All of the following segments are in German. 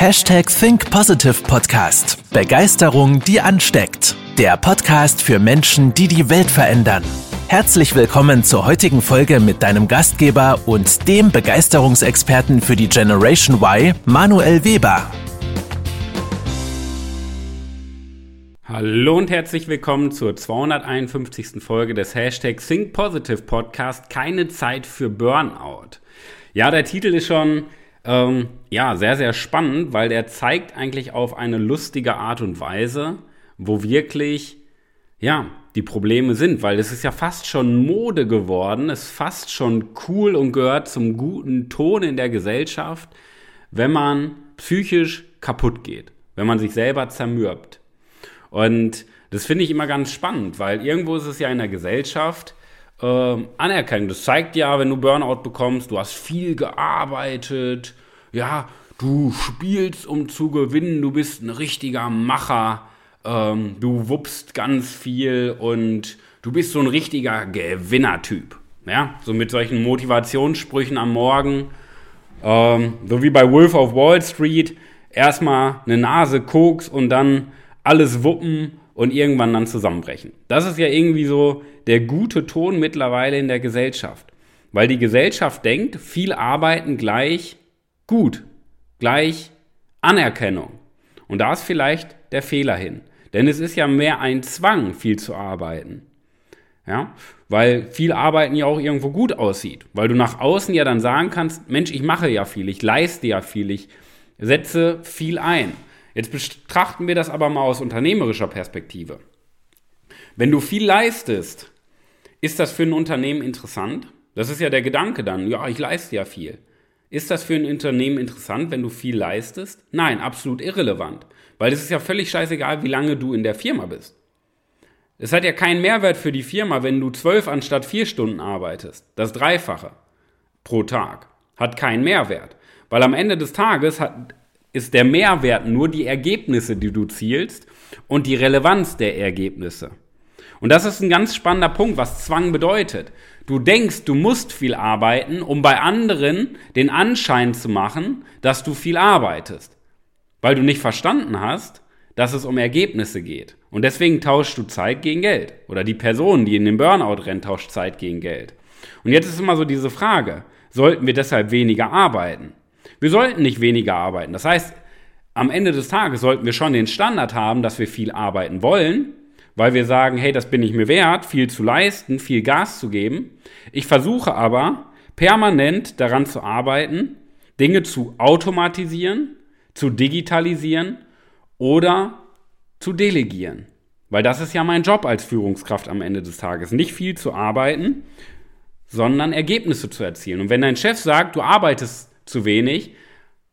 Hashtag Think Positive Podcast. Begeisterung, die ansteckt. Der Podcast für Menschen, die die Welt verändern. Herzlich willkommen zur heutigen Folge mit deinem Gastgeber und dem Begeisterungsexperten für die Generation Y, Manuel Weber. Hallo und herzlich willkommen zur 251. Folge des Hashtag Think Positive Podcast. Keine Zeit für Burnout. Ja, der Titel ist schon ähm, ja, sehr, sehr spannend, weil der zeigt eigentlich auf eine lustige Art und Weise, wo wirklich, ja, die Probleme sind, weil es ist ja fast schon Mode geworden, ist fast schon cool und gehört zum guten Ton in der Gesellschaft, wenn man psychisch kaputt geht, wenn man sich selber zermürbt. Und das finde ich immer ganz spannend, weil irgendwo ist es ja in der Gesellschaft äh, anerkennen. Das zeigt ja, wenn du Burnout bekommst, du hast viel gearbeitet, ja, du spielst, um zu gewinnen, du bist ein richtiger Macher, ähm, du wuppst ganz viel und du bist so ein richtiger Gewinnertyp. Ja, so mit solchen Motivationssprüchen am Morgen, ähm, so wie bei Wolf of Wall Street, erstmal eine Nase Koks und dann alles wuppen und irgendwann dann zusammenbrechen. Das ist ja irgendwie so der gute Ton mittlerweile in der Gesellschaft. Weil die Gesellschaft denkt, viel arbeiten gleich gut, gleich Anerkennung. Und da ist vielleicht der Fehler hin. Denn es ist ja mehr ein Zwang, viel zu arbeiten. Ja, weil viel Arbeiten ja auch irgendwo gut aussieht. Weil du nach außen ja dann sagen kannst, Mensch, ich mache ja viel, ich leiste ja viel, ich setze viel ein. Jetzt betrachten wir das aber mal aus unternehmerischer Perspektive. Wenn du viel leistest, ist das für ein Unternehmen interessant? Das ist ja der Gedanke dann, ja, ich leiste ja viel. Ist das für ein Unternehmen interessant, wenn du viel leistest? Nein, absolut irrelevant. Weil es ist ja völlig scheißegal, wie lange du in der Firma bist. Es hat ja keinen Mehrwert für die Firma, wenn du zwölf anstatt vier Stunden arbeitest. Das Dreifache pro Tag. Hat keinen Mehrwert. Weil am Ende des Tages hat, ist der Mehrwert nur die Ergebnisse, die du zielst und die Relevanz der Ergebnisse. Und das ist ein ganz spannender Punkt, was Zwang bedeutet. Du denkst, du musst viel arbeiten, um bei anderen den Anschein zu machen, dass du viel arbeitest. Weil du nicht verstanden hast, dass es um Ergebnisse geht. Und deswegen tauschst du Zeit gegen Geld. Oder die Person, die in den Burnout rennt, tauscht Zeit gegen Geld. Und jetzt ist immer so diese Frage, sollten wir deshalb weniger arbeiten? Wir sollten nicht weniger arbeiten. Das heißt, am Ende des Tages sollten wir schon den Standard haben, dass wir viel arbeiten wollen, weil wir sagen, hey, das bin ich mir wert, viel zu leisten, viel Gas zu geben. Ich versuche aber permanent daran zu arbeiten, Dinge zu automatisieren, zu digitalisieren oder zu delegieren. Weil das ist ja mein Job als Führungskraft am Ende des Tages. Nicht viel zu arbeiten, sondern Ergebnisse zu erzielen. Und wenn dein Chef sagt, du arbeitest zu wenig,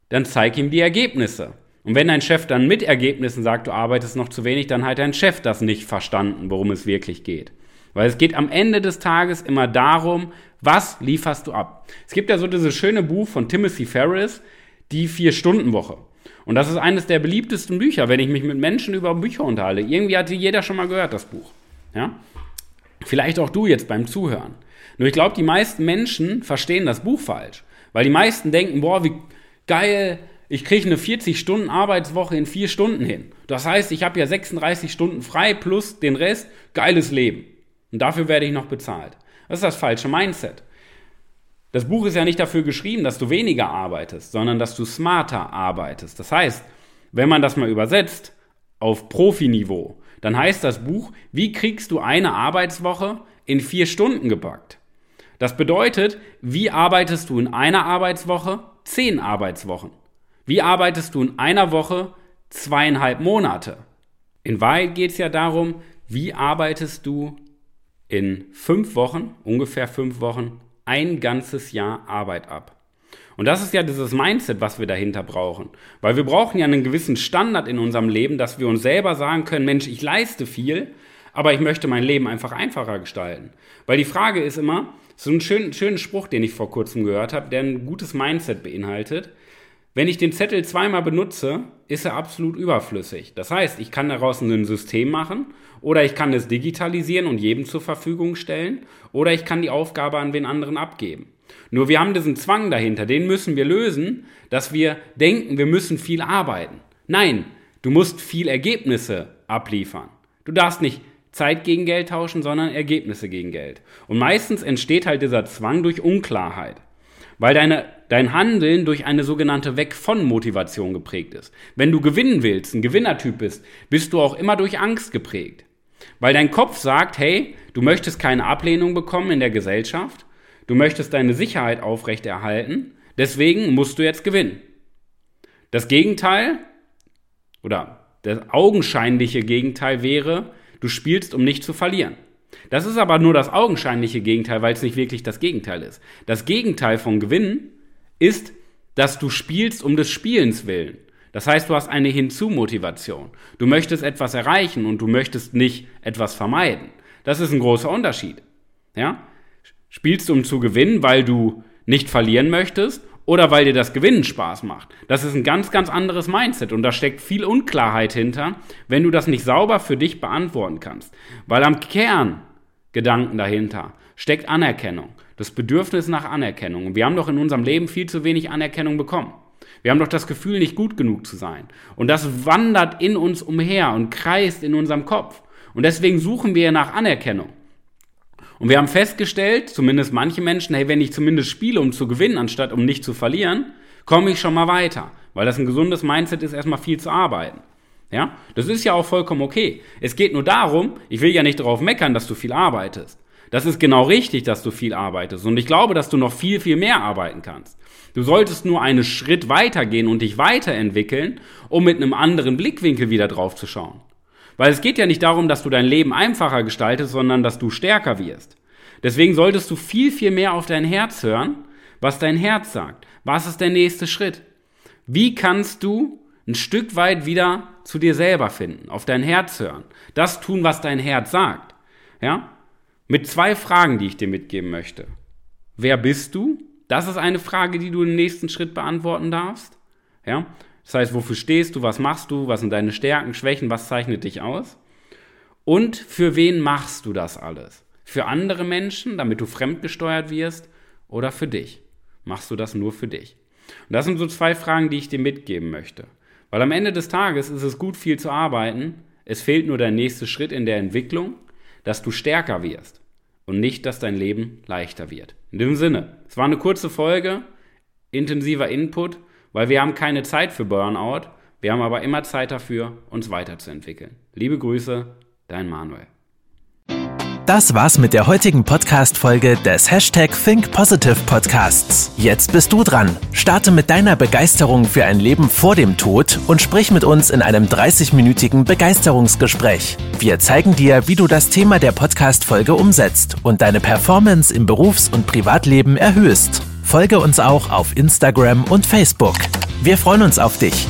dann zeig ihm die Ergebnisse. Und wenn dein Chef dann mit Ergebnissen sagt, du arbeitest noch zu wenig, dann hat dein Chef das nicht verstanden, worum es wirklich geht. Weil es geht am Ende des Tages immer darum, was lieferst du ab. Es gibt ja so dieses schöne Buch von Timothy Ferris, die Vier-Stunden-Woche. Und das ist eines der beliebtesten Bücher, wenn ich mich mit Menschen über Bücher unterhalte. Irgendwie hat jeder schon mal gehört, das Buch. Ja? Vielleicht auch du jetzt beim Zuhören. Nur ich glaube, die meisten Menschen verstehen das Buch falsch. Weil die meisten denken, boah, wie geil, ich kriege eine 40-Stunden-Arbeitswoche in vier Stunden hin. Das heißt, ich habe ja 36 Stunden frei plus den Rest, geiles Leben. Und dafür werde ich noch bezahlt. Das ist das falsche Mindset. Das Buch ist ja nicht dafür geschrieben, dass du weniger arbeitest, sondern dass du smarter arbeitest. Das heißt, wenn man das mal übersetzt auf Profiniveau, dann heißt das Buch, wie kriegst du eine Arbeitswoche in vier Stunden gepackt? Das bedeutet, wie arbeitest du in einer Arbeitswoche? Zehn Arbeitswochen. Wie arbeitest du in einer Woche? Zweieinhalb Monate. In Wahrheit geht es ja darum, wie arbeitest du in fünf Wochen, ungefähr fünf Wochen, ein ganzes Jahr Arbeit ab. Und das ist ja dieses Mindset, was wir dahinter brauchen. Weil wir brauchen ja einen gewissen Standard in unserem Leben, dass wir uns selber sagen können, Mensch, ich leiste viel, aber ich möchte mein Leben einfach einfacher gestalten. Weil die Frage ist immer, so ein schön, schönen Spruch, den ich vor kurzem gehört habe, der ein gutes Mindset beinhaltet. Wenn ich den Zettel zweimal benutze, ist er absolut überflüssig. Das heißt, ich kann daraus ein System machen oder ich kann es digitalisieren und jedem zur Verfügung stellen oder ich kann die Aufgabe an wen anderen abgeben. Nur wir haben diesen Zwang dahinter, den müssen wir lösen, dass wir denken, wir müssen viel arbeiten. Nein, du musst viel Ergebnisse abliefern. Du darfst nicht Zeit gegen Geld tauschen, sondern Ergebnisse gegen Geld. Und meistens entsteht halt dieser Zwang durch Unklarheit, weil deine, dein Handeln durch eine sogenannte Weg von Motivation geprägt ist. Wenn du gewinnen willst, ein Gewinnertyp bist, bist du auch immer durch Angst geprägt. Weil dein Kopf sagt, hey, du möchtest keine Ablehnung bekommen in der Gesellschaft, du möchtest deine Sicherheit aufrechterhalten, deswegen musst du jetzt gewinnen. Das Gegenteil oder das augenscheinliche Gegenteil wäre, du spielst, um nicht zu verlieren. Das ist aber nur das augenscheinliche Gegenteil, weil es nicht wirklich das Gegenteil ist. Das Gegenteil von Gewinnen ist, dass du spielst um des Spielens willen. Das heißt, du hast eine Hinzu-Motivation. Du möchtest etwas erreichen und du möchtest nicht etwas vermeiden. Das ist ein großer Unterschied. Ja? Spielst du um zu gewinnen, weil du nicht verlieren möchtest oder weil dir das Gewinnen Spaß macht. Das ist ein ganz, ganz anderes Mindset und da steckt viel Unklarheit hinter, wenn du das nicht sauber für dich beantworten kannst. Weil am Kerngedanken dahinter steckt Anerkennung, das Bedürfnis nach Anerkennung. Und wir haben doch in unserem Leben viel zu wenig Anerkennung bekommen. Wir haben doch das Gefühl, nicht gut genug zu sein. Und das wandert in uns umher und kreist in unserem Kopf. Und deswegen suchen wir nach Anerkennung. Und wir haben festgestellt, zumindest manche Menschen, hey, wenn ich zumindest spiele, um zu gewinnen, anstatt um nicht zu verlieren, komme ich schon mal weiter. Weil das ein gesundes Mindset ist, erstmal viel zu arbeiten. Ja, das ist ja auch vollkommen okay. Es geht nur darum, ich will ja nicht darauf meckern, dass du viel arbeitest. Das ist genau richtig, dass du viel arbeitest. Und ich glaube, dass du noch viel, viel mehr arbeiten kannst. Du solltest nur einen Schritt weitergehen und dich weiterentwickeln, um mit einem anderen Blickwinkel wieder drauf zu schauen. Weil es geht ja nicht darum, dass du dein Leben einfacher gestaltest, sondern dass du stärker wirst. Deswegen solltest du viel, viel mehr auf dein Herz hören, was dein Herz sagt. Was ist der nächste Schritt? Wie kannst du ein Stück weit wieder zu dir selber finden, auf dein Herz hören, das tun, was dein Herz sagt? Ja? Mit zwei Fragen, die ich dir mitgeben möchte. Wer bist du? Das ist eine Frage, die du im nächsten Schritt beantworten darfst. Ja? Das heißt, wofür stehst du, was machst du, was sind deine Stärken, Schwächen, was zeichnet dich aus? Und für wen machst du das alles? Für andere Menschen, damit du fremdgesteuert wirst, oder für dich? Machst du das nur für dich? Und das sind so zwei Fragen, die ich dir mitgeben möchte. Weil am Ende des Tages ist es gut, viel zu arbeiten. Es fehlt nur der nächste Schritt in der Entwicklung, dass du stärker wirst und nicht, dass dein Leben leichter wird. In dem Sinne, es war eine kurze Folge, intensiver Input weil wir haben keine Zeit für Burnout, wir haben aber immer Zeit dafür, uns weiterzuentwickeln. Liebe Grüße, dein Manuel. Das war's mit der heutigen Podcast-Folge des Hashtag Think Podcasts. Jetzt bist du dran. Starte mit deiner Begeisterung für ein Leben vor dem Tod und sprich mit uns in einem 30-minütigen Begeisterungsgespräch. Wir zeigen dir, wie du das Thema der Podcast-Folge umsetzt und deine Performance im Berufs- und Privatleben erhöhst. Folge uns auch auf Instagram und Facebook. Wir freuen uns auf dich.